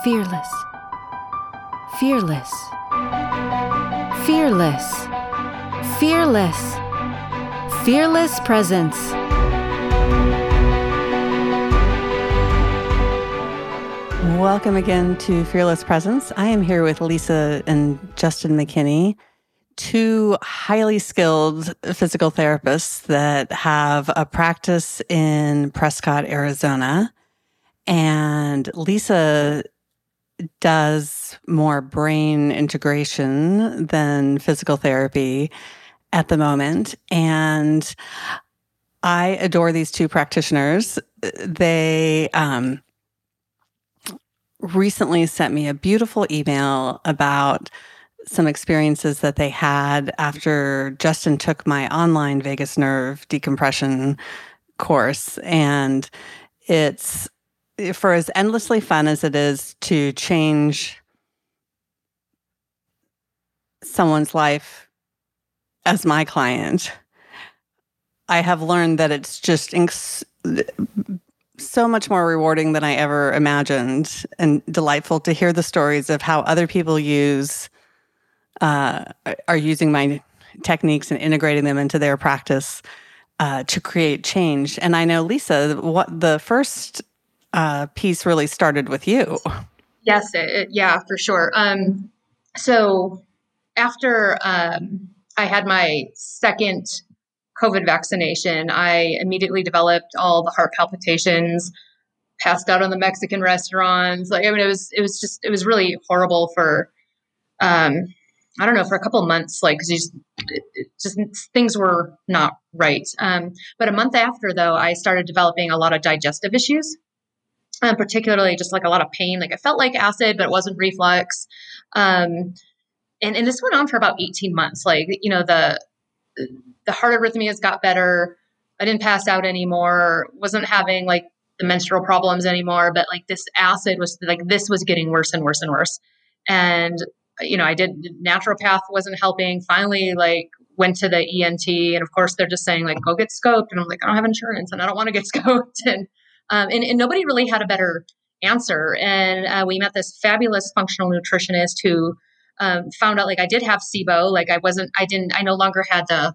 fearless, fearless, fearless, fearless, fearless presence. Welcome again to Fearless Presence. I am here with Lisa and Justin McKinney, two highly skilled physical therapists that have a practice in Prescott, Arizona. And Lisa does more brain integration than physical therapy at the moment. And I adore these two practitioners. They um, recently sent me a beautiful email about some experiences that they had after Justin took my online vagus nerve decompression course. And it's for as endlessly fun as it is to change someone's life as my client, I have learned that it's just inc- so much more rewarding than I ever imagined and delightful to hear the stories of how other people use uh, are using my techniques and integrating them into their practice uh, to create change. And I know Lisa, what the first uh, piece really started with you. Yes, it, it, yeah, for sure. Um, so after um, I had my second COVID vaccination, I immediately developed all the heart palpitations, passed out on the Mexican restaurants. Like, I mean, it was it was just it was really horrible for, um, I don't know, for a couple months. Like, because just, just things were not right. Um, but a month after, though, I started developing a lot of digestive issues um, particularly just like a lot of pain. Like I felt like acid, but it wasn't reflux. Um, and, and this went on for about 18 months. Like, you know, the, the heart arrhythmias got better. I didn't pass out anymore. Wasn't having like the menstrual problems anymore, but like this acid was like, this was getting worse and worse and worse. And, you know, I did naturopath wasn't helping. Finally, like went to the ENT and of course they're just saying like, go get scoped. And I'm like, I don't have insurance and I don't want to get scoped. And, um, and, and, nobody really had a better answer. And uh, we met this fabulous functional nutritionist who um, found out like I did have SIBO, like I wasn't, I didn't, I no longer had the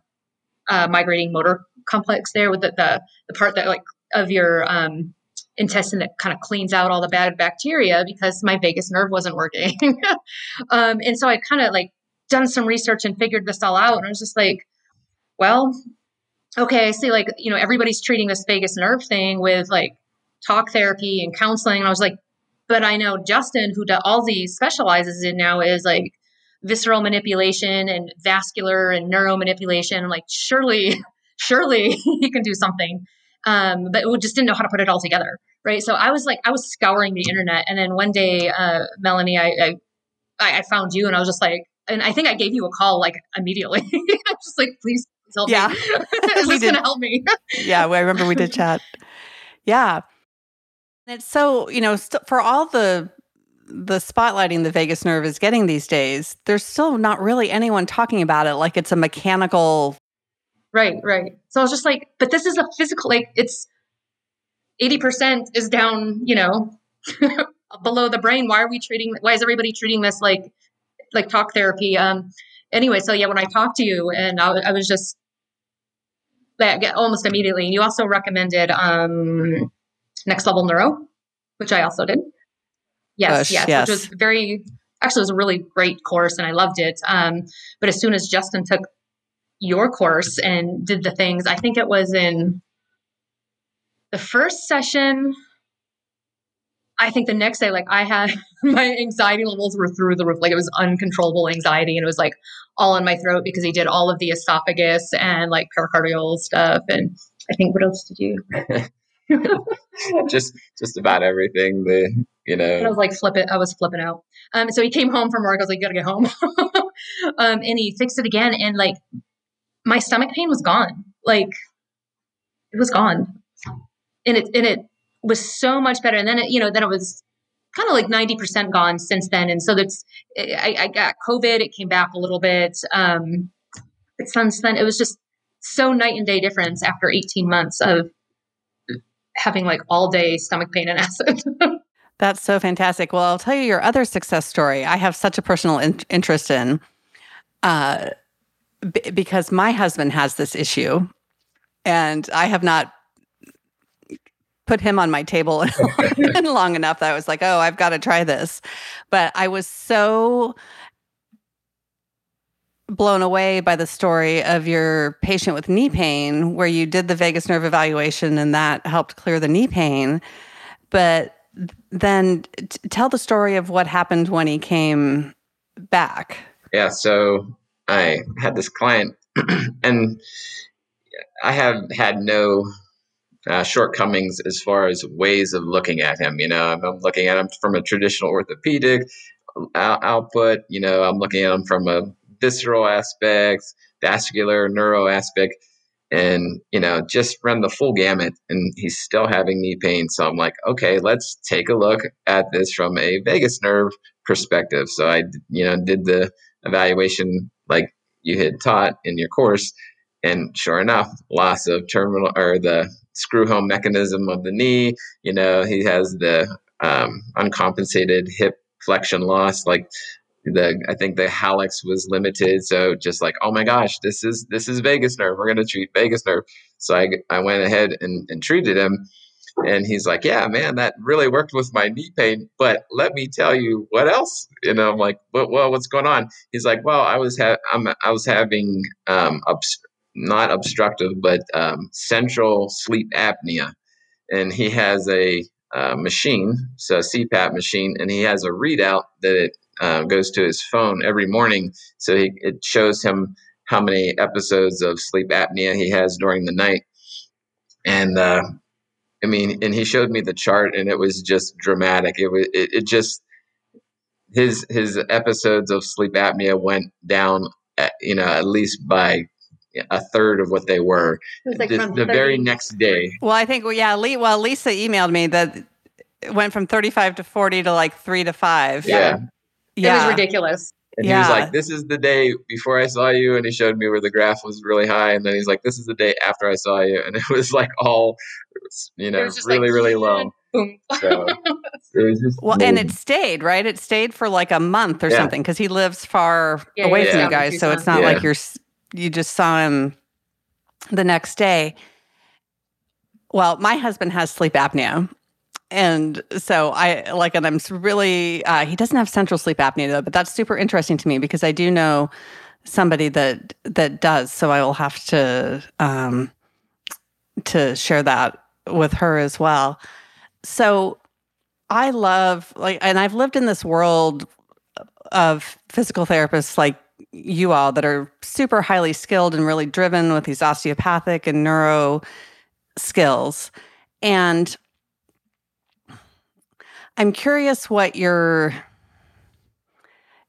uh, migrating motor complex there with the, the, the part that like of your um, intestine that kind of cleans out all the bad bacteria because my vagus nerve wasn't working. um, and so I kind of like done some research and figured this all out. And I was just like, well, okay, I see like, you know, everybody's treating this vagus nerve thing with like talk therapy and counseling. And I was like, but I know Justin, who all these specializes in now, is like visceral manipulation and vascular and neuro manipulation. I'm like, surely, surely he can do something. Um, but we just didn't know how to put it all together. Right. So I was like, I was scouring the internet. And then one day, uh, Melanie, I, I, I found you and I was just like, and I think I gave you a call like immediately. I was just like, please help yeah. me. Is this going to help me? yeah. I remember we did chat. Yeah. It's so, you know, st- for all the the spotlighting the vagus nerve is getting these days, there's still not really anyone talking about it like it's a mechanical Right, right. So I was just like, but this is a physical like it's 80% is down, you know, below the brain. Why are we treating why is everybody treating this like like talk therapy? Um anyway, so yeah, when I talked to you and I, I was just like, almost immediately, and you also recommended um Next Level Neuro, which I also did. Yes, Push, yes, yes, which was very actually it was a really great course and I loved it. Um, but as soon as Justin took your course and did the things, I think it was in the first session. I think the next day, like I had my anxiety levels were through the roof. Like it was uncontrollable anxiety and it was like all in my throat because he did all of the esophagus and like pericardial stuff. And I think what else did you? just just about everything. The you know, and I was like flip it. I was flipping out. Um, so he came home from work. I was like, gotta get home. um, and he fixed it again, and like my stomach pain was gone. Like it was gone, and it and it was so much better. And then it, you know, then it was kind of like 90% gone since then. And so that's, I, I, got COVID. It came back a little bit. Um, but since then, it was just so night and day difference after 18 months of having like all day stomach pain and acid. That's so fantastic. Well, I'll tell you your other success story. I have such a personal in- interest in, uh, b- because my husband has this issue, and I have not put him on my table long enough that I was like, oh, I've got to try this. But I was so blown away by the story of your patient with knee pain, where you did the vagus nerve evaluation and that helped clear the knee pain. But then t- tell the story of what happened when he came back. Yeah. So I had this client, and I have had no uh, shortcomings as far as ways of looking at him. You know, I'm looking at him from a traditional orthopedic out- output. You know, I'm looking at him from a visceral aspect, vascular, neuro aspect, and you know, just run the full gamut. And he's still having knee pain. So I'm like, okay, let's take a look at this from a vagus nerve perspective. So I, you know, did the evaluation like you had taught in your course. And sure enough, loss of terminal or the screw home mechanism of the knee. You know, he has the um, uncompensated hip flexion loss. Like the, I think the hallux was limited. So just like, oh my gosh, this is this is vagus nerve. We're to treat vagus nerve. So I I went ahead and, and treated him. And he's like, yeah, man, that really worked with my knee pain. But let me tell you what else. You know, I'm like, well, well what's going on? He's like, well, I was ha- I'm, I was having um, obst- not obstructive, but um, central sleep apnea. And he has a uh, machine, so a CPAP machine, and he has a readout that it uh, goes to his phone every morning. So he, it shows him how many episodes of sleep apnea he has during the night. And uh, I mean, and he showed me the chart, and it was just dramatic. It was, it, it just his his episodes of sleep apnea went down, at, you know, at least by a third of what they were like the, the very next day. Well, I think, well, yeah, Lee, well, Lisa emailed me that it went from 35 to 40 to like three to five. Yeah. It was ridiculous. And he was like, "This is the day before I saw you," and he showed me where the graph was really high, and then he's like, "This is the day after I saw you," and it was like all, you know, really, like, really low. Boom. So it was just Well, and it stayed, right? It stayed for like a month or Yeah. something because he lives far Yeah, away yeah, from yeah. you guys. So it's not Yeah. like you're, s- you just saw him the next day. Well, my husband has sleep apnea. And so I like, and I'm really, uh, he doesn't have central sleep apnea though, but that's super interesting to me because I do know somebody that, that does. So I will have to, um, to share that with her as well. So I love like, and I've lived in this world of physical therapists like you all that are super highly skilled and really driven with these osteopathic and neuro skills. And I'm curious what your,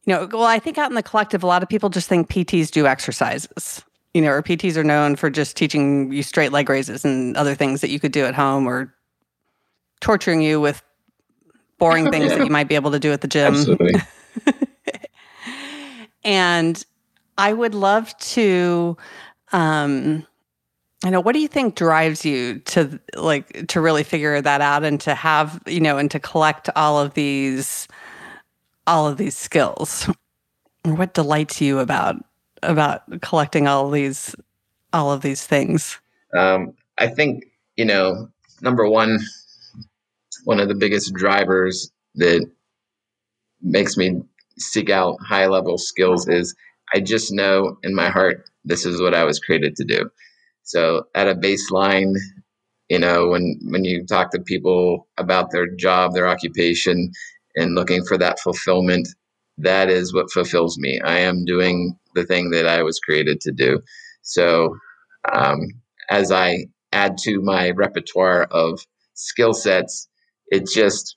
you know, well, I think out in the collective, a lot of people just think PTs do exercises, you know, or PTs are known for just teaching you straight leg raises and other things that you could do at home or torturing you with boring things that you might be able to do at the gym. absolutely. And I would love to um I know what do you think drives you to like to really figure that out and to have, you know, and to collect all of these all of these skills? What delights you about about collecting all these all of these things? Um, I think you know, number one, one of the biggest drivers that makes me seek out high level skills is I just know in my heart this is what I was created to do. So at a baseline, you know, when when you talk to people about their job, their occupation, and looking for that fulfillment, that is what fulfills me. I am doing the thing that I was created to do. So um, as I add to my repertoire of skill sets, it just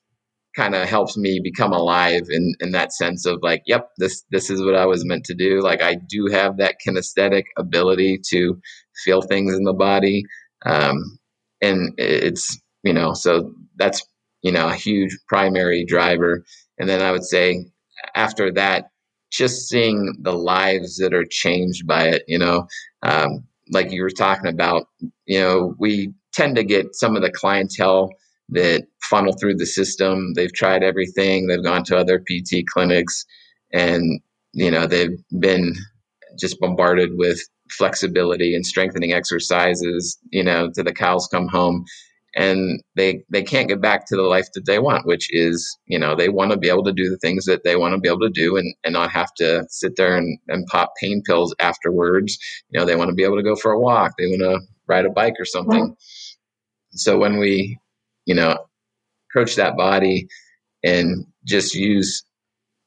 kind of helps me become alive in, in that sense of like, yep, this this is what I was meant to do. Like I do have that kinesthetic ability to feel things in the body. Um, and it's, you know, so that's, you know, a huge primary driver. And then I would say after that, just seeing the lives that are changed by it, you know, um, like you were talking about, you know, we tend to get some of the clientele that funnel through the system. They've tried everything. They've gone to other PT clinics, and you know they've been just bombarded with flexibility and strengthening exercises. You know, to the cows come home, and they they can't get back to the life that they want, which is you know they want to be able to do the things that they want to be able to do, and and not have to sit there and, and pop pain pills afterwards. You know, they want to be able to go for a walk. They want to ride a bike or something. So when we you know, approach that body and just use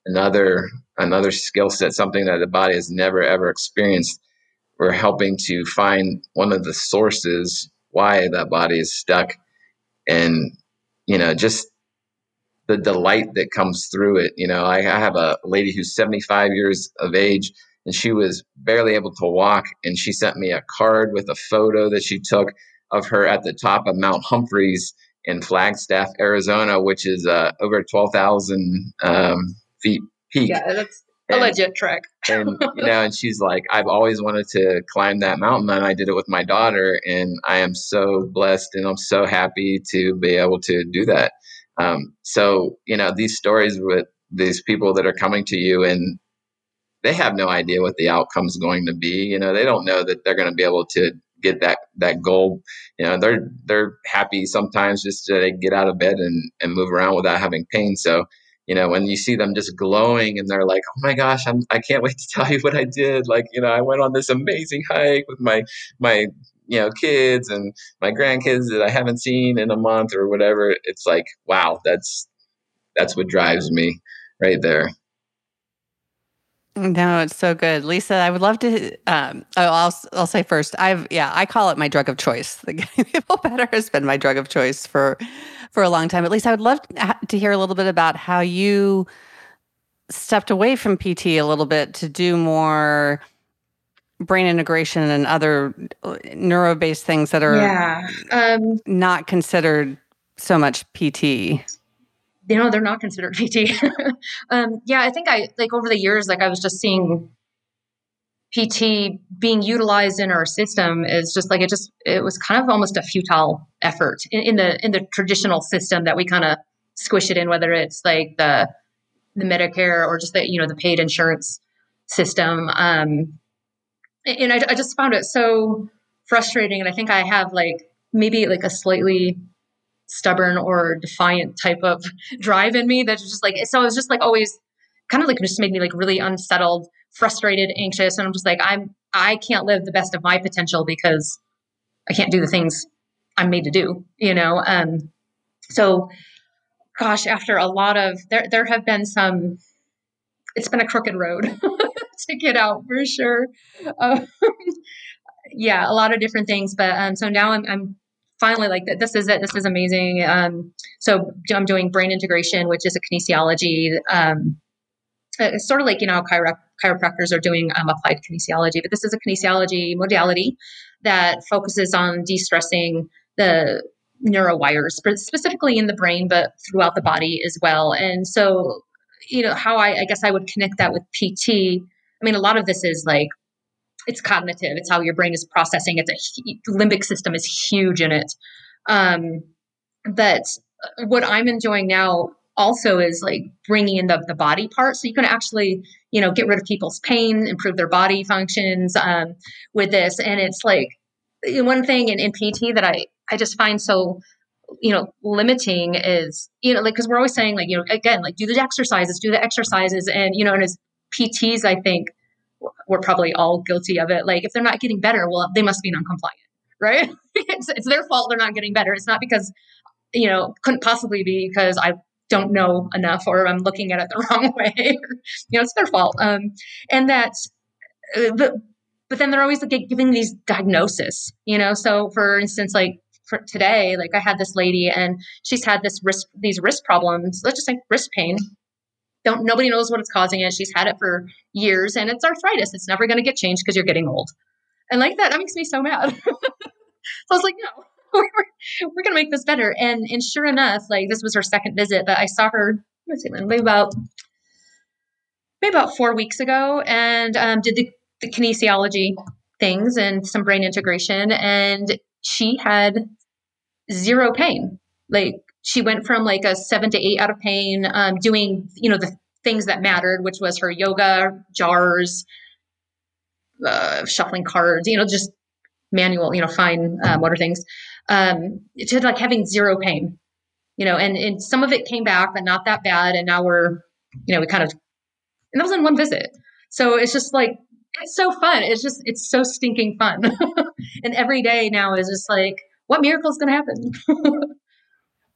another another skill set, something that the body has never ever experienced. We're helping to find one of the sources why that body is stuck, and you know, just the delight that comes through it. You know, I, I have a lady who's 75 years of age and she was barely able to walk and she sent me a card with a photo that she took of her at the top of Mount Humphreys in Flagstaff, Arizona, which is uh, over 12,000 um, feet peak. Yeah, that's a legit trek. and you know, and she's like, I've always wanted to climb that mountain, and I did it with my daughter, and I am so blessed, and I'm so happy to be able to do that. Um, so you know, these stories with these people that are coming to you, and they have no idea what the outcome is going to be. You know, they don't know that they're going to be able to get that that goal. You know, they're they're happy sometimes just to get out of bed and and move around without having pain. So you know when you see them just glowing and they're like oh my gosh i'm i can't wait to tell you what i did like you know i went on this amazing hike with my my you know kids and my grandkids that i haven't seen in a month or whatever it's like wow that's that's what drives me right there no, it's so good, Lisa. I would love to. Um, oh, I'll I'll say first. I've yeah, I call it my drug of choice. The People Better has been my drug of choice for for a long time. At least I would love to hear a little bit about how you stepped away from PT a little bit to do more brain integration and other uh, neuro based things that are yeah. um, not considered so much PT you know they're not considered PT. um, yeah, I think I like over the years, like I was just seeing PT being utilized in our system is just like it just it was kind of almost a futile effort in, in the in the traditional system that we kind of squish it in, whether it's like the the Medicare or just the you know the paid insurance system. Um, and I, I just found it so frustrating, and I think I have like maybe like a slightly stubborn or defiant type of drive in me that's just like so it was just like always kind of like just made me like really unsettled frustrated anxious and i'm just like i'm i can't live the best of my potential because i can't do the things i'm made to do you know? Um so gosh after a lot of there there have been some it's been a crooked road to get out for sure. Um, yeah a lot of different things but um so now i'm, I'm finally like this is it this is amazing. Um, so i'm doing brain integration which is a kinesiology um, it's sort of like you know chiro- chiropractors are doing um, applied kinesiology but this is a kinesiology modality that focuses on de-stressing the neurowires specifically in the brain but throughout the body as well. And so you know how I, I guess i would connect that with pt i mean a lot of this is like it's cognitive. It's how your brain is processing. It's a limbic system is huge in it. Um, but what I'm enjoying now also is like bringing in the, the body part. So you can actually, you know, get rid of people's pain, improve their body functions um, with this. And it's like one thing in, in PT that I, I just find so, you know, limiting is, you know, like, cause we're always saying like, you know, again, like do the exercises, do the exercises. And, you know, and as PTs, I think, we're probably all guilty of it. Like if they're not getting better, well, they must be non-compliant, right? it's, it's their fault they're not getting better. It's not because, you know, couldn't possibly be because I don't know enough or I'm looking at it the wrong way. You know, it's their fault. Um, and that, uh, but, but then they're always like giving these diagnosis, you know? So for instance, like for today, like I had this lady and she's had this wrist, these wrist problems, let's just say wrist pain don't nobody knows what it's causing it. She's had it for years and it's arthritis. It's never going to get changed because you're getting old. And like that, that makes me so mad. so I was like, no, we're, we're going to make this better. And and sure enough, like this was her second visit, but I saw her, see, maybe about maybe about four weeks ago and um, did the, the kinesiology things and some brain integration. And she had zero pain. Like she went from like a seven to eight out of pain, um, doing you know the things that mattered, which was her yoga, jars, uh, shuffling cards, you know, just manual, you know, fine uh, motor things, um, to like having zero pain, you know, and, and some of it came back, but not that bad. And now we're, you know, we kind of, and that was in one visit. So it's just like, it's so fun. It's just, it's so stinking fun. and every day now is just like, what miracle is going to happen?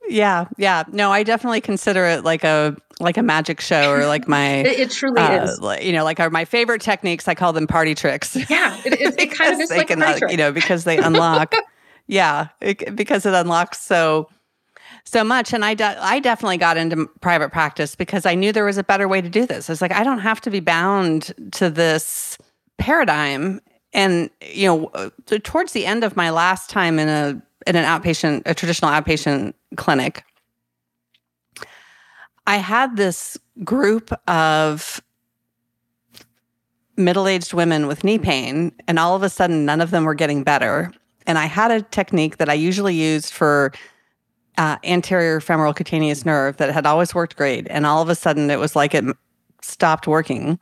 Yeah, yeah. No, I definitely consider it like a like a magic show or like my it, it truly uh, is. Like, you know, like our my favorite techniques. I call them party tricks. Yeah, it, it, it kind of is like can, trick. You know, because they unlock. yeah, because it unlocks so so much. And I de- I definitely got into private practice because I knew there was a better way to do this. it's like, I don't have to be bound to this paradigm. And you know, uh, towards the end of my last time in a in an outpatient, a traditional outpatient clinic, I had this group of middle aged women with knee pain, and all of a sudden, none of them were getting better. And I had a technique that I usually used for uh, anterior femoral cutaneous nerve that had always worked great. And all of a sudden, it was like it stopped working.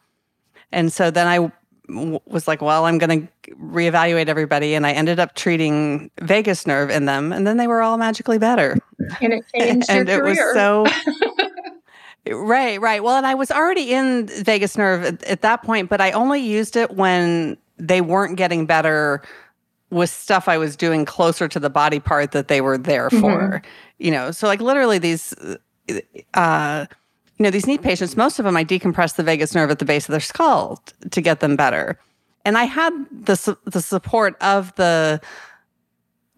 And so then I was like, well, I'm going to reevaluate everybody. And I ended up treating vagus nerve in them. And then they were all magically better. And it changed and your it was so. right, right. Well, and I was already in vagus nerve at, at that point, but I only used it when they weren't getting better with stuff I was doing closer to the body part that they were there for. Mm-hmm. You know, so like literally these. Uh, you know, these knee patients, most of them, I decompress the vagus nerve at the base of their skull t- to get them better. And I had the, su- the support of the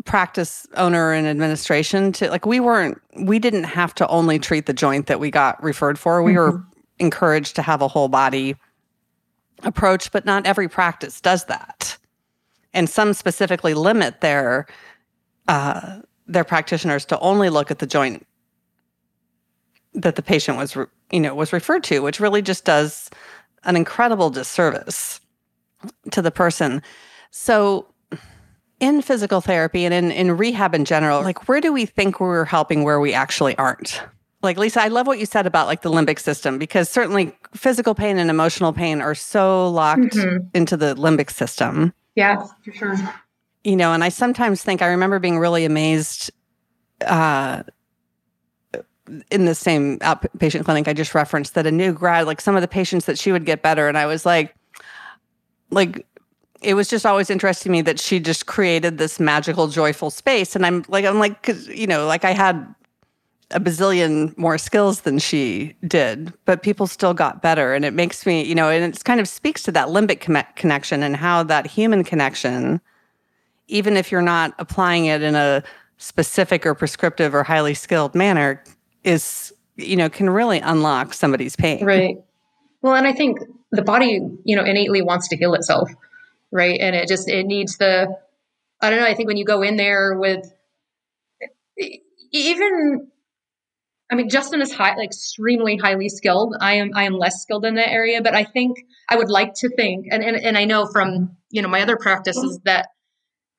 practice owner and administration to like, we weren't, we didn't have to only treat the joint that we got referred for. We mm-hmm. were encouraged to have a whole body approach, but not every practice does that. And some specifically limit their, uh, their practitioners to only look at the joint that the patient was you know was referred to which really just does an incredible disservice to the person. So in physical therapy and in, in rehab in general like where do we think we're helping where we actually aren't? Like lisa i love what you said about like the limbic system because certainly physical pain and emotional pain are so locked mm-hmm. into the limbic system. Yeah for sure. You know and i sometimes think i remember being really amazed uh, in the same outpatient clinic I just referenced that a new grad, like some of the patients that she would get better. And I was like, like, it was just always interesting to me that she just created this magical, joyful space. And I'm like, I'm like, cause you know, like I had a bazillion more skills than she did, but people still got better. And it makes me, you know, and it kind of speaks to that limbic connection and how that human connection, even if you're not applying it in a specific or prescriptive or highly skilled manner, is you know can really unlock somebody's pain. Right. Well and i think the body you know innately wants to heal itself right? And it just it needs the i don't know i think when you go in there with even i mean justin is high like extremely highly skilled. I am i am less skilled in that area but i think i would like to think and and, and i know from you know my other practices that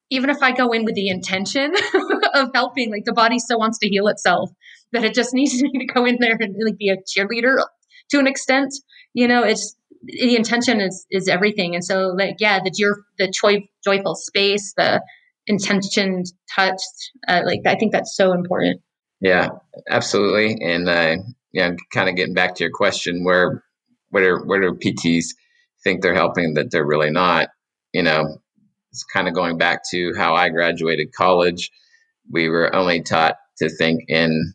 even if i go in with the intention of helping like the body still wants to heal itself that it just needs me to go in there and like be a cheerleader to an extent. You know, it's the intention is is everything. And so like yeah, the joy, the joy, joyful space, the intention touched, uh, like I think that's so important. Yeah, absolutely. And uh, yeah, kind of getting back to your question, where where where do PTs think they're helping that they're really not? You know, it's kind of going back to how I graduated college. We were only taught to think in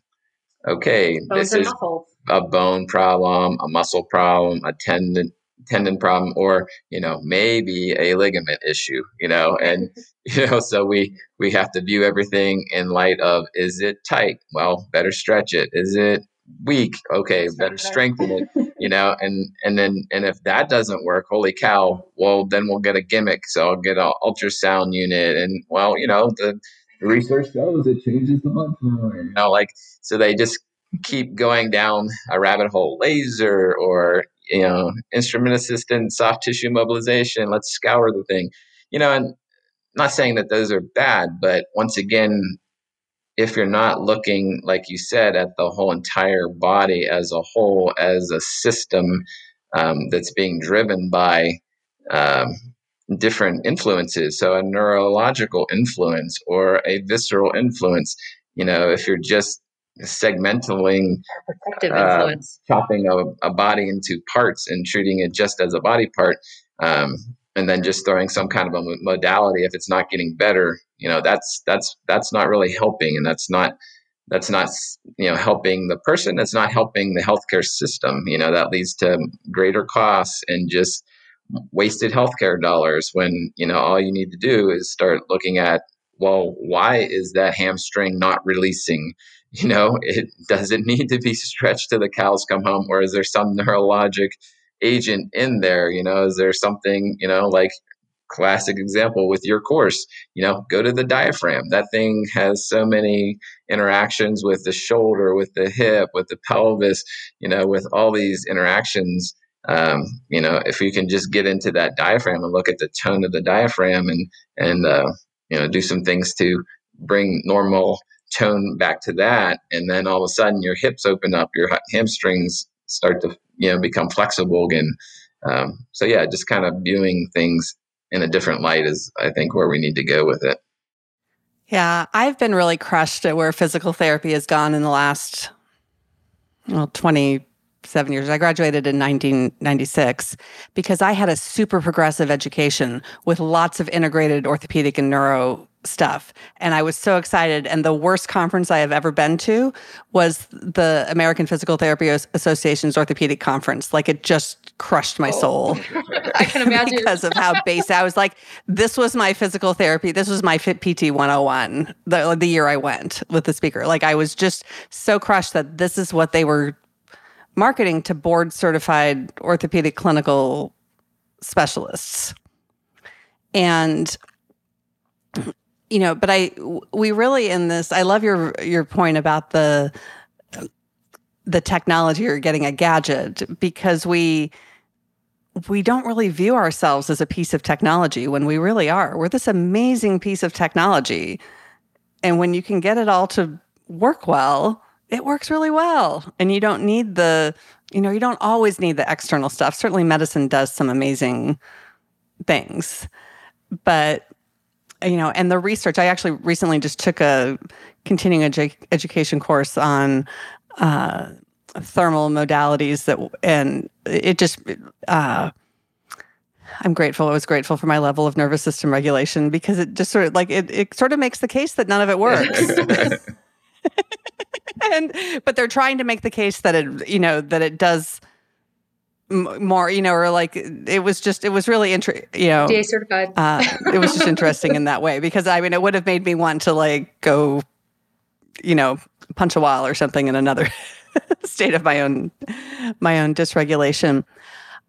okay, this is muscles. a bone problem, a muscle problem, a tendon tendon problem, or you know maybe a ligament issue. You know, and you know so we we have to view everything in light of is it tight? Well, better stretch it. Is it weak? Okay, better strengthen it. You know, and and then and if that doesn't work, holy cow! Well, then we'll get a gimmick. So I'll get an ultrasound unit, and well, you know the research shows it changes the blood flow. You know, like so they just keep going down a rabbit hole. Laser or you know instrument assisted soft tissue mobilization. Let's scour the thing. You know, and I'm not saying that those are bad, but once again, if you're not looking, like you said, at the whole entire body as a whole, as a system um, that's being driven by um, different influences. So, a neurological influence or a visceral influence. You know, if you're just segmenting, uh, influence. chopping a, a body into parts and treating it just as a body part, um, and then just throwing some kind of a modality if it's not getting better, you know, that's that's that's not really helping, and that's not that's not you know helping the person. That's not helping the healthcare system. You know, that leads to greater costs and just wasted healthcare dollars when you know all you need to do is start looking at well why is that hamstring not releasing? You know it does it need to be stretched to the cows come home or is there some neurologic agent in there? You know is there something you know like classic example with your course you know go to the diaphragm. That thing has so many interactions with the shoulder with the hip with the pelvis you know with all these interactions um, you know if you can just get into that diaphragm and look at the tone of the diaphragm and and uh, you know do some things to bring normal tone back to that and then all of a sudden your hips open up your hamstrings start to you know become flexible again. Um, so yeah just kind of viewing things in a different light is i think where we need to go with it. Yeah, I've been really crushed at where physical therapy has gone in the last well 27 years. I graduated in 1996 because I had a super progressive education with lots of integrated orthopedic and neuro stuff and I was so excited and the worst conference I have ever been to was the American Physical Therapy Association's orthopedic conference. Like it just crushed my oh. soul. I can imagine. because of how base I was like, this was my physical therapy. This was my Fit PT 101, the, the year I went with the speaker. Like I was just so crushed that this is what they were marketing to board certified orthopedic clinical specialists. And you know, but I we really in this I love your your point about the the technology or getting a gadget because we we don't really view ourselves as a piece of technology when we really are. We're this amazing piece of technology. And when you can get it all to work well, it works really well. And you don't need the, you know, you don't always need the external stuff. Certainly medicine does some amazing things. But you know, and the research, I actually recently just took a continuing edu- education course on uh, thermal modalities that, and it just, uh, I'm grateful. I was grateful for my level of nervous system regulation because it just sort of like it, it sort of makes the case that none of it works. and but they're trying to make the case that it, you know, that it does m- more, you know, or like it was just it was really interesting, you know. DA certified. Uh, it was just interesting in that way because I mean, it would have made me want to like go, you know, punch a wall or something in another state of my own, my own dysregulation.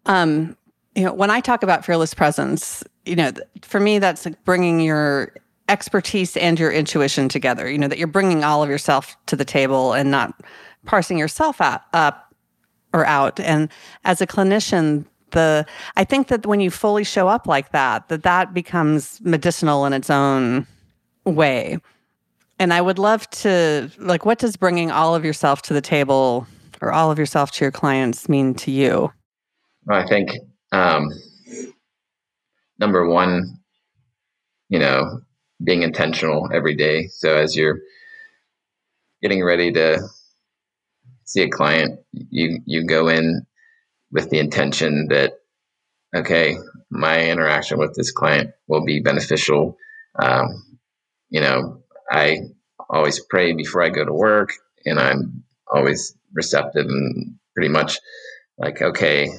Um, you know, when I talk about fearless presence, you know, for me, that's like bringing your expertise and your intuition together. You know, that you're bringing all of yourself to the table and not parsing yourself out, up or out. And as a clinician, the I think that when you fully show up like that, that that becomes medicinal in its own way. And I would love to like what does bringing all of yourself to the table or all of yourself to your clients mean to you? I think um, number one, you know, being intentional every day. So as you're getting ready to see a client, you you go in with the intention that okay, my interaction with this client will be beneficial. Um, you know, I always pray before I go to work, and I'm always receptive and pretty much like, okay,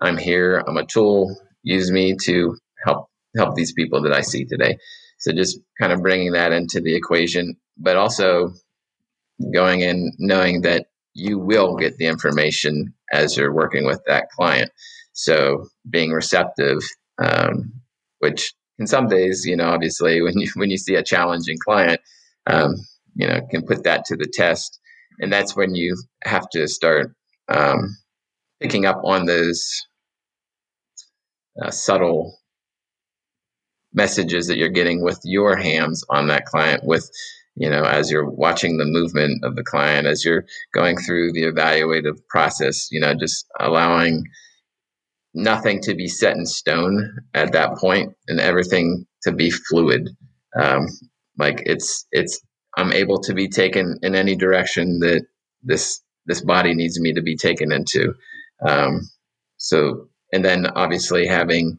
I'm here. I'm a tool. Use me to help help these people that I see today. So just kind of bringing that into the equation, but also going in knowing that you will get the information as you're working with that client. So being receptive, um, which in some days, you know, obviously when you when you see a challenging client, um, you know, can put that to the test, and that's when you have to start um, picking up on those uh, subtle messages that you're getting with your hands on that client with you know, as you're watching the movement of the client, as you're going through the evaluative process, you know, just allowing nothing to be set in stone at that point and everything to be fluid. Um, like it's, it's, I'm able to be taken in any direction that this, this body needs me to be taken into. Um, so, and then obviously having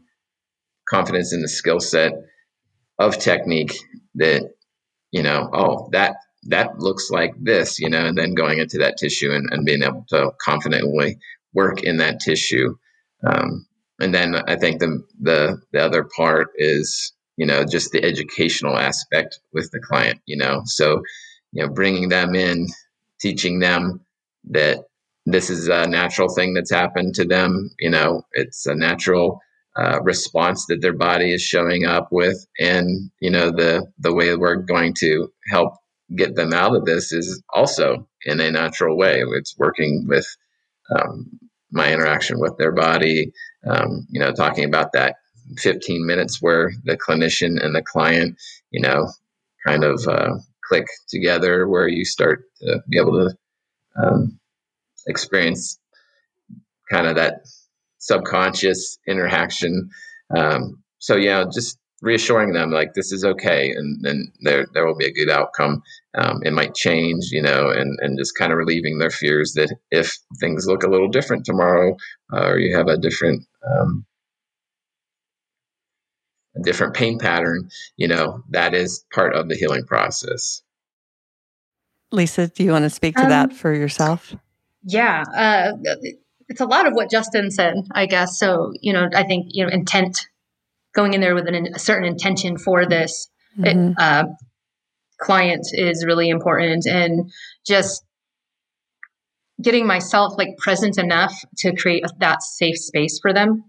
confidence in the skill set of technique that you know, oh, that that looks like this, you know, and then going into that tissue and, and being able to confidently work in that tissue. Um, and then I think the, the the other part is, you know, just the educational aspect with the client, you know. So, you know, bringing them in, teaching them that this is a natural thing that's happened to them, you know, it's a natural uh, response that their body is showing up with. And you know the the way we're going to help get them out of this is also in a natural way. It's working with um, my interaction with their body um, you know talking about that 15 minutes where the clinician and the client you know kind of uh, click together where you start to be able to um, experience kind of that subconscious interaction. Um, so yeah, just reassuring them like this is okay, and then there there will be a good outcome. Um, it might change, you know, and and just kind of relieving their fears that if things look a little different tomorrow, uh, or you have a different um, a different pain pattern, you know, that is part of the healing process. Lisa, do you want to speak to that um, for yourself? Yeah. Uh, it's a lot of what Justin said, I guess. So, you know, I think, you know, intent, going in there with an, a certain intention for this mm-hmm. it, uh, client is really important. And just getting myself like present enough to create that safe space for them,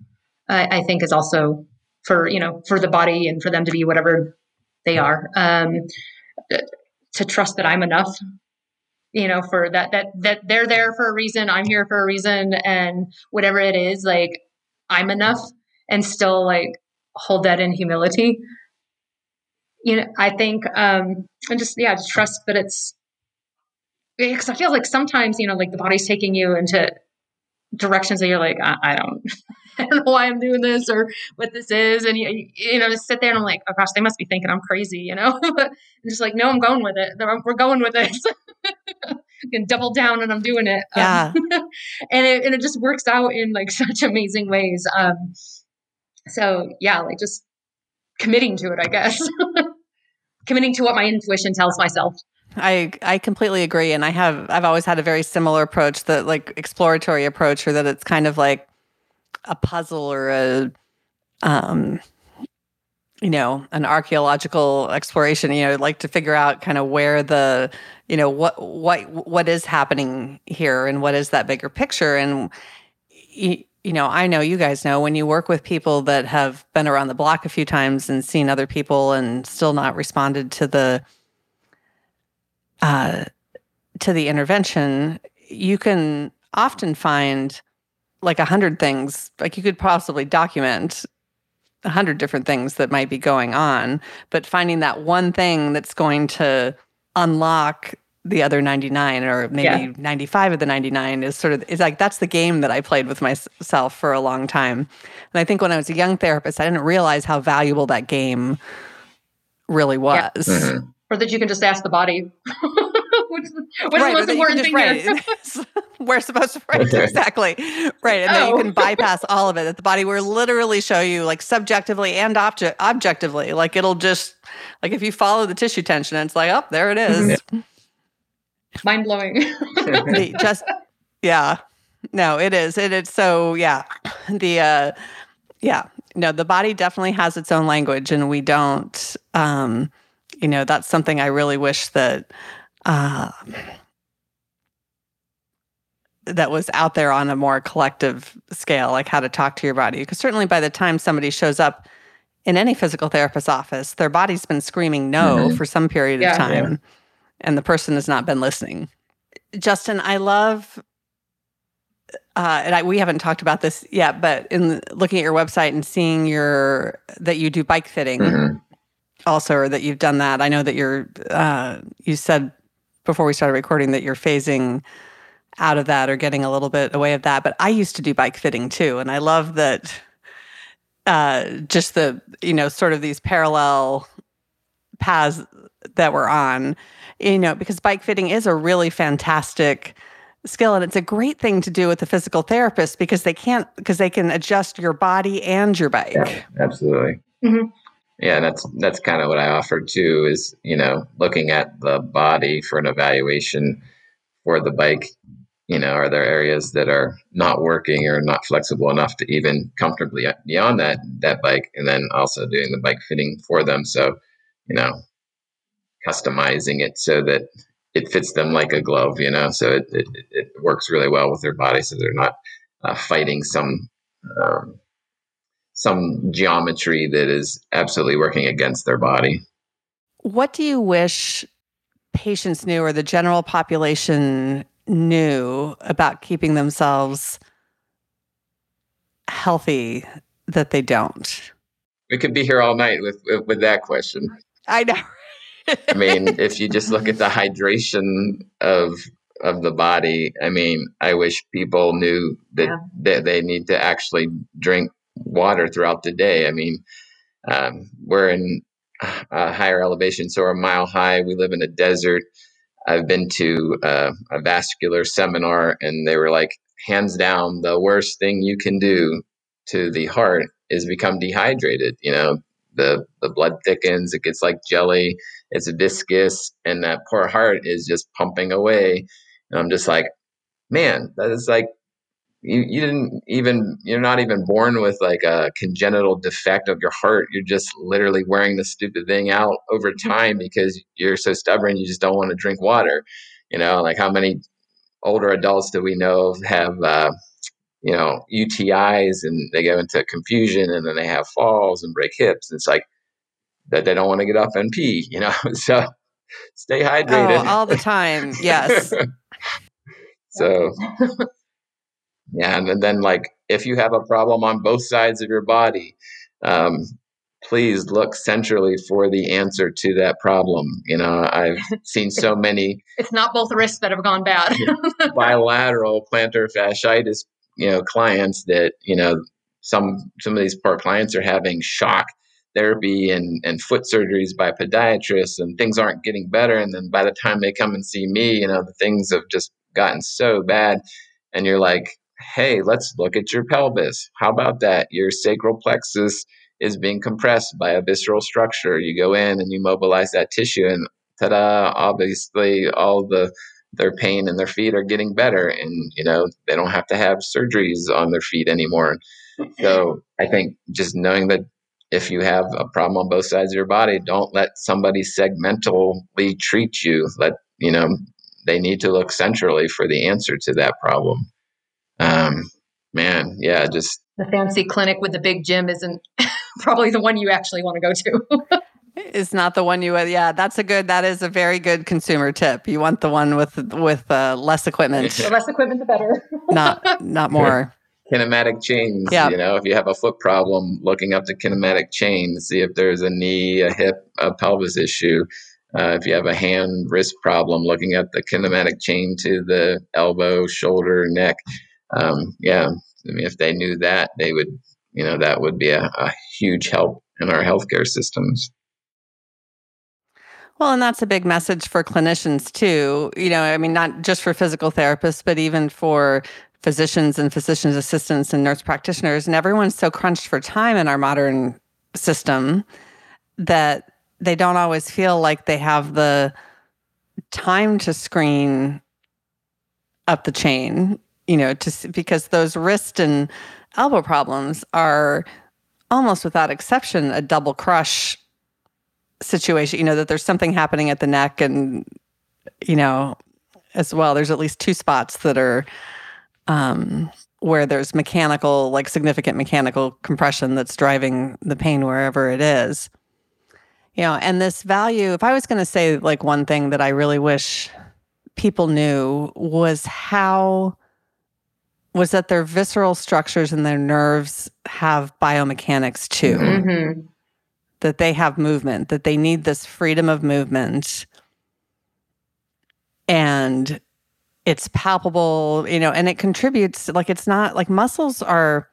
I think is also for, you know, for the body and for them to be whatever they are. Um, to trust that I'm enough you know for that that that they're there for a reason i'm here for a reason and whatever it is like i'm enough and still like hold that in humility you know i think um and just yeah just trust that it's because i feel like sometimes you know like the body's taking you into directions that you're like i, I don't I don't know why I'm doing this or what this is. And you, you know, just sit there and I'm like, oh gosh, they must be thinking I'm crazy, you know? and just like, no, I'm going with it. We're going with this. can double down and I'm doing it. Um, yeah. Um, and it and it just works out in like such amazing ways. Um, so yeah, like just committing to it, I guess. committing to what my intuition tells myself. I I completely agree, and I have I've always had a very similar approach, that like exploratory approach, or that it's kind of like a puzzle or a um you know an archaeological exploration you know like to figure out kind of where the you know what what what is happening here and what is that bigger picture? And you, know i know you guys know when you work with people that have been around the block a few times and seen other people and still not responded to the uh to the intervention you can often find like a hundred things like you could possibly document a hundred different things that might be going on, but finding that one thing that's going to unlock the other 99 or maybe yeah. 95 of the 99 is sort of is like that's the game that I played with myself for a long time. And I think when I was a young therapist, I didn't realize how valuable that game really was. Yeah. Mm-hmm. Or that you can just ask the body. What's right, the most important thing right. we're supposed to right exactly. Right and oh. then you can bypass all of it that the body will literally show you like subjectively and object objectively. Like it'll just like if you follow the tissue tension it's like oh there it is. Yeah. mind blowing just yeah. No it is it is so yeah. The uh yeah. No the body definitely has its own language and we don't um you know that's something i really wish that uh that was out there on a more collective scale, like how to talk to your body. Because certainly by the time somebody shows up in any physical therapist's office, their body's been screaming no mm-hmm. for some period yeah, of time, yeah. and the person has not been listening. Justin, I love, uh, and I, we haven't talked about this yet, but in looking at your website and seeing your that you do bike fitting. Mm-hmm. also, or that you've done that. I know that you're. Uh, you said before we started recording that you're phasing out of that or getting a little bit away of that. But I used to do bike fitting too, and I love that. Uh, just the you know sort of these parallel paths that we're on, you know, because bike fitting is a really fantastic skill and it's a great thing to do with a physical therapist because they can't because they can adjust your body and your bike. Yeah, absolutely. Mm-hmm. Yeah, that's that's kind of what I offer too. Is you know looking at the body for an evaluation for the bike. You know, are there areas that are not working or not flexible enough to even comfortably be on that that bike, and then also doing the bike fitting for them. So, you know, customizing it so that it fits them like a glove, you know, so it, it, it works really well with their body so they're not uh, fighting some um, some geometry that is absolutely working against their body. What do you wish patients knew or the general population knew about keeping themselves healthy that they don't? We could be here all night with with, with that question. I know. I mean, if you just look at the hydration of of the body, I mean, I wish people knew that, yeah. that they need to actually drink water throughout the day. I mean, um, we're in a higher elevation, so we're a mile high. We live in a desert. I've been to uh, a vascular seminar, and they were like, hands down, the worst thing you can do to the heart is become dehydrated. You know, the the blood thickens, it gets like jelly it's viscous and that poor heart is just pumping away and i'm just like man that is like you, you didn't even you're not even born with like a congenital defect of your heart you're just literally wearing the stupid thing out over mm-hmm. time because you're so stubborn you just don't want to drink water you know like how many older adults do we know have uh, you know utis and they go into confusion and then they have falls and break hips it's like that they don't want to get up and pee, you know. so stay hydrated oh, all the time. Yes. so yeah, and then like if you have a problem on both sides of your body, um, please look centrally for the answer to that problem. You know, I've seen so many. it's not both wrists that have gone bad. bilateral plantar fasciitis, you know, clients that you know some some of these poor clients are having shock therapy and, and foot surgeries by podiatrists and things aren't getting better and then by the time they come and see me you know the things have just gotten so bad and you're like hey let's look at your pelvis how about that your sacral plexus is being compressed by a visceral structure you go in and you mobilize that tissue and ta-da obviously all the their pain and their feet are getting better and you know they don't have to have surgeries on their feet anymore so i think just knowing that if you have a problem on both sides of your body, don't let somebody segmentally treat you. Let you know they need to look centrally for the answer to that problem. Um, man, yeah, just the fancy clinic with the big gym isn't probably the one you actually want to go to. it's not the one you yeah that's a good that is a very good consumer tip you want the one with with uh, less equipment the less equipment the better not not more kinematic chains. Yeah. You know, if you have a foot problem, looking up the kinematic chain, see if there's a knee, a hip, a pelvis issue. Uh, if you have a hand wrist problem, looking at the kinematic chain to the elbow, shoulder, neck. Um, yeah, I mean, if they knew that, they would, you know, that would be a, a huge help in our healthcare systems. Well, and that's a big message for clinicians too. You know, I mean, not just for physical therapists, but even for physicians and physicians assistants and nurse practitioners and everyone's so crunched for time in our modern system that they don't always feel like they have the time to screen up the chain you know to because those wrist and elbow problems are almost without exception a double crush situation you know that there's something happening at the neck and you know as well there's at least two spots that are um, where there's mechanical, like significant mechanical compression that's driving the pain wherever it is. You know, and this value, if I was going to say like one thing that I really wish people knew was how was that their visceral structures and their nerves have biomechanics too. Mm-hmm. that they have movement, that they need this freedom of movement. And it's palpable, you know, and it contributes like it's not like muscles are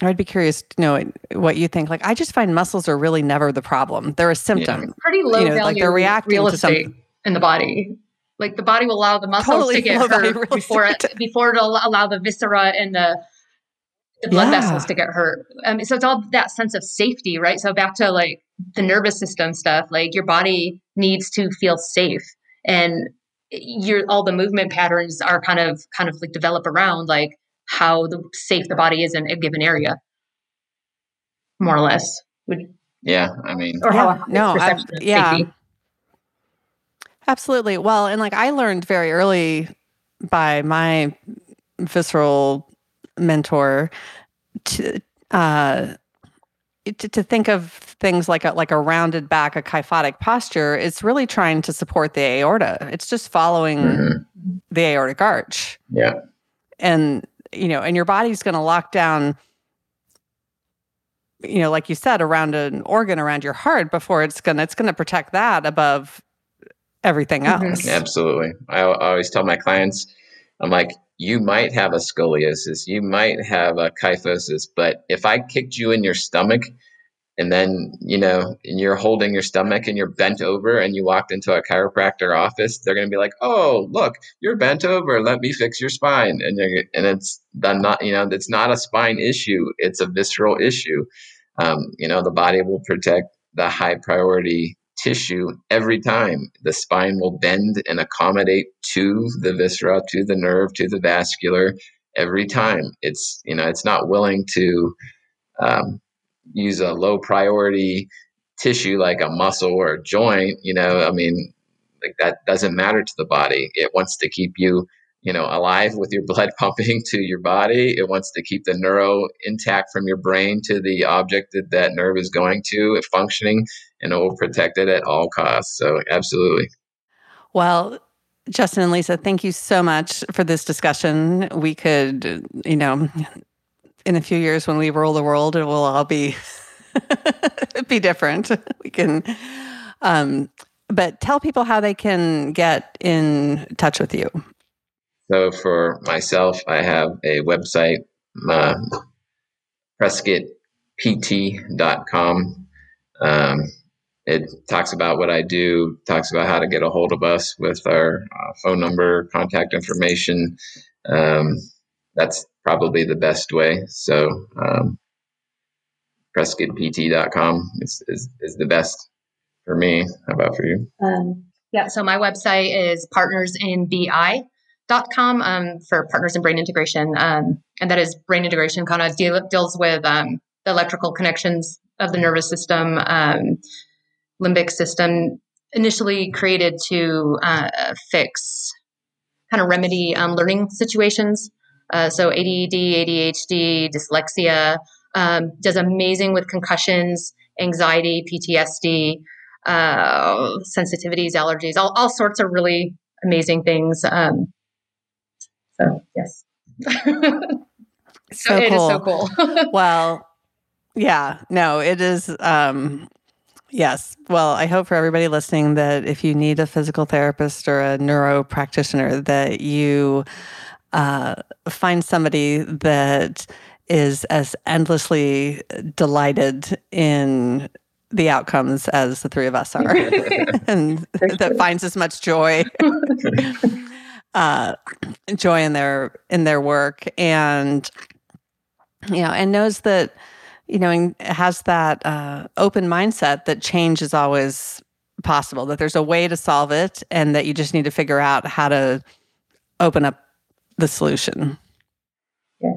I'd be curious to know what you think. Like, I just find muscles are really never the problem; they're a symptom. Yeah. Pretty low you know, value like they're reacting to something. in the body. Like the body will allow the muscles Totally to get hurt before it, before it'll allow the viscera and the the blood Yeah. vessels to get hurt. Um, so it's all that sense of safety, right? So back to like the nervous system stuff. Like your body needs to feel safe, and your all the movement patterns are kind of kind of like develop around like how the safe the body is in a given area, more or less. Would Yeah, I mean, or Yeah, how no, I- perception of yeah. safety. Absolutely. Well, and like I learned very early by my visceral mentor to uh to, to think of things like a like a rounded back, a kyphotic posture. It's really trying to support the aorta. It's just following mhm, the aortic arch. yeah, and you know and your body's going to lock down you know like you said around an organ around your heart before it's going to it's going to protect that above everything Mhm. else absolutely. I, I always tell my clients, I'm like, you might have a scoliosis, you might have a kyphosis, but if I kicked you in your stomach and then, you know, and you're holding your stomach and you're bent over and you walked into a chiropractor office, they're going to be like, oh, look, you're bent over. Let me fix your spine. And, you're, and it's the not, you know, it's not a spine issue. It's a visceral issue. Um, you know, the body will protect the high priority tissue every time. The spine will bend and accommodate to the viscera, to the nerve, to the vascular every time. It's, you know, it's not willing to um, use a low priority tissue like a muscle or a joint. You know, I mean, like that doesn't matter to the body. It wants to keep you, you know, alive with your blood pumping to your body. It wants to keep the neuro intact from your brain to the object that that nerve is going to, it functioning, and it will protect it at all costs. So, absolutely. well justin and lisa thank you so much for this discussion we could you know in a few years when we rule the world it will all be be different we can um but tell people how they can get in touch with you So, for myself, I have a website, uh, prescottpt.com. Um, it talks about what I do, talks about how to get a hold of us with our uh, phone number, contact information. Um, that's probably the best way. So, um, prescottpt.com is, is, is the best for me. How about for you? Um, yeah, so my website is partnersinbi.com um, for partners in brain integration. Um, and that is brain integration kind of deal, deals with um, the electrical connections of the nervous system, um, limbic system, initially created to uh, fix kind of remedy um, learning situations. Uh, so ADD, ADHD, dyslexia, um, does amazing with concussions, anxiety, PTSD uh, sensitivities, allergies, all, all sorts of really amazing things. Um, so yes, So it is so cool. cool. well yeah no it is um yes. Well i hope for everybody listening that if you need a physical therapist or a neuro practitioner that you uh, find somebody that is as endlessly delighted in the outcomes as the three of us are. And that finds as much joy uh, joy in their in their work and you know and knows that you know and has that uh, open mindset that change is always possible that there's a way to solve it and that you just need to figure out how to open up the solution Yeah.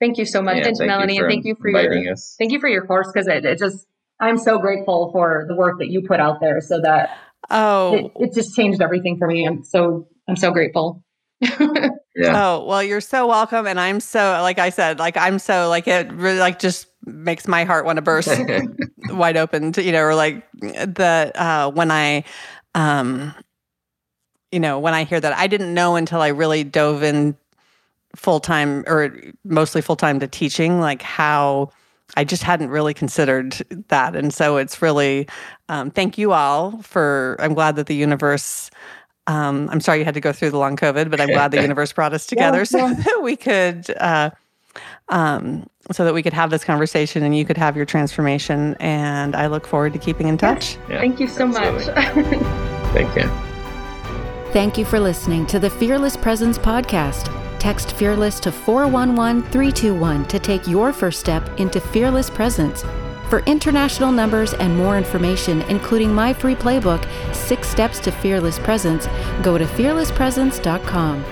thank you so much, Yeah, and thank Melanie, for and thank you for your us. thank you for your course because it, it just I'm so grateful for the work that you put out there, so that oh it, it just changed everything for me. I'm so I'm so grateful. Yeah. Oh, well, you're so welcome. And I'm so, like I said, like I'm so, like it really, like just makes my heart want to burst wide open to, you know, or like the, uh, when I, um, you know, when I hear that, I didn't know until I really dove in full time or mostly full time to teaching, like how I just hadn't really considered that. And so it's really, um, thank you all for, I'm glad that the universe. Um, I'm sorry you had to go through the long COVID, but I'm glad the universe brought us together yeah, so yeah. that we could, uh, um, so that we could have this conversation and you could have your transformation. And I look forward to keeping in touch. Yeah, Thank you so absolutely. much. Thank you. Thank you for listening to the Fearless Presence podcast. Text Fearless to 411 321 to take your first step into fearless presence. For international numbers and more information, including my free playbook, Six Steps to Fearless Presence, go to fearlesspresence.com.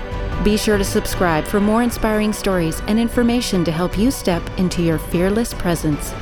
Be sure to subscribe for more inspiring stories and information to help you step into your fearless presence.